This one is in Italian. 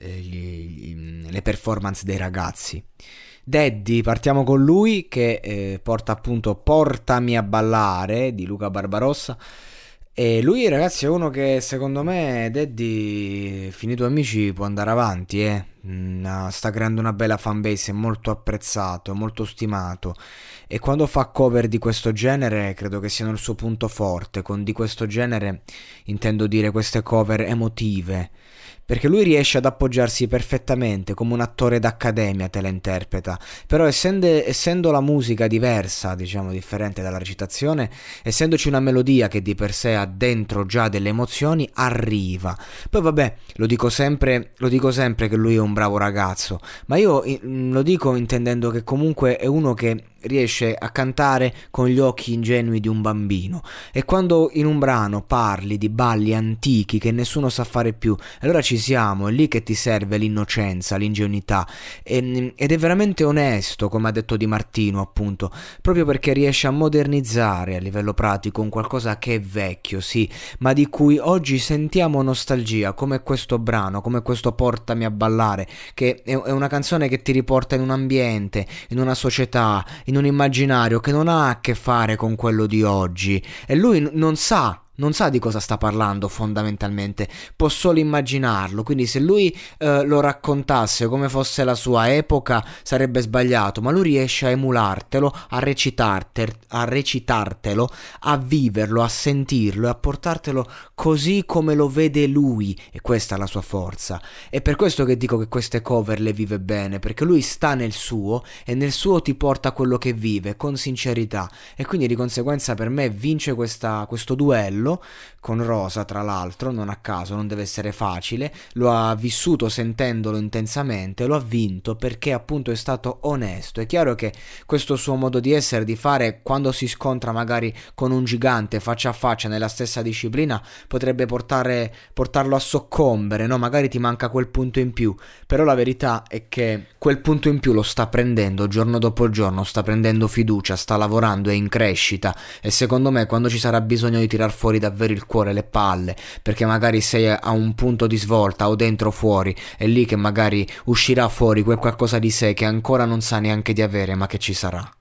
gli- gli- le performance dei ragazzi. Daddy, partiamo con lui che eh, porta appunto Portami a ballare di Luca Barbarossa. E lui, ragazzi, è uno che secondo me, Daddy, finito amici, può andare avanti, eh. Mm, ha- sta creando una bella fanbase, è molto apprezzato, molto stimato. E quando fa cover di questo genere, credo che siano il suo punto forte. Con di questo genere intendo dire queste cover emotive. Perché lui riesce ad appoggiarsi perfettamente come un attore d'accademia te la interpreta. Però essendo, essendo la musica diversa, diciamo differente dalla recitazione, essendoci una melodia che di per sé ha dentro già delle emozioni, arriva. Poi vabbè, lo dico sempre, lo dico sempre che lui è un bravo ragazzo, ma io lo dico intendendo che comunque è uno che riesce a cantare con gli occhi ingenui di un bambino. E quando in un brano parli di balli antichi che nessuno sa fare più allora ci siamo è lì che ti serve l'innocenza l'ingenuità. E- ed è veramente onesto come ha detto Di Martino appunto proprio perché riesce a modernizzare a livello pratico un qualcosa che è vecchio sì ma di cui oggi sentiamo nostalgia come questo brano come questo Portami a ballare che è una canzone che ti riporta in un ambiente in una società in un immaginario che non ha a che fare con quello di oggi. E lui n- non sa non sa di cosa sta parlando fondamentalmente, può solo immaginarlo, quindi se lui eh, lo raccontasse come fosse la sua epoca sarebbe sbagliato, ma lui riesce a emulartelo, a, a recitartelo, a viverlo, a sentirlo e a portartelo così come lo vede lui. E questa è la sua forza. È per questo che dico che queste cover le vive bene, perché lui sta nel suo e nel suo ti porta quello che vive con sincerità. E quindi di conseguenza per me vince questa- questo duello con Rosa tra l'altro, non a caso, non deve essere facile, lo ha vissuto sentendolo intensamente, lo ha vinto perché appunto è stato onesto. È chiaro che questo suo modo di essere, di fare quando si scontra magari con un gigante faccia a faccia nella stessa disciplina, potrebbe portare, portarlo a soccombere, no? Magari ti manca quel punto in più, però la verità è che quel punto in più lo sta prendendo giorno dopo giorno, sta prendendo fiducia, sta lavorando, è in crescita e secondo me quando ci sarà bisogno di tirar fuori davvero il cuore, le palle, perché magari sei a un punto di svolta o dentro o fuori, è lì che magari uscirà fuori quel qualcosa di sé che ancora non sa neanche di avere, ma che ci sarà.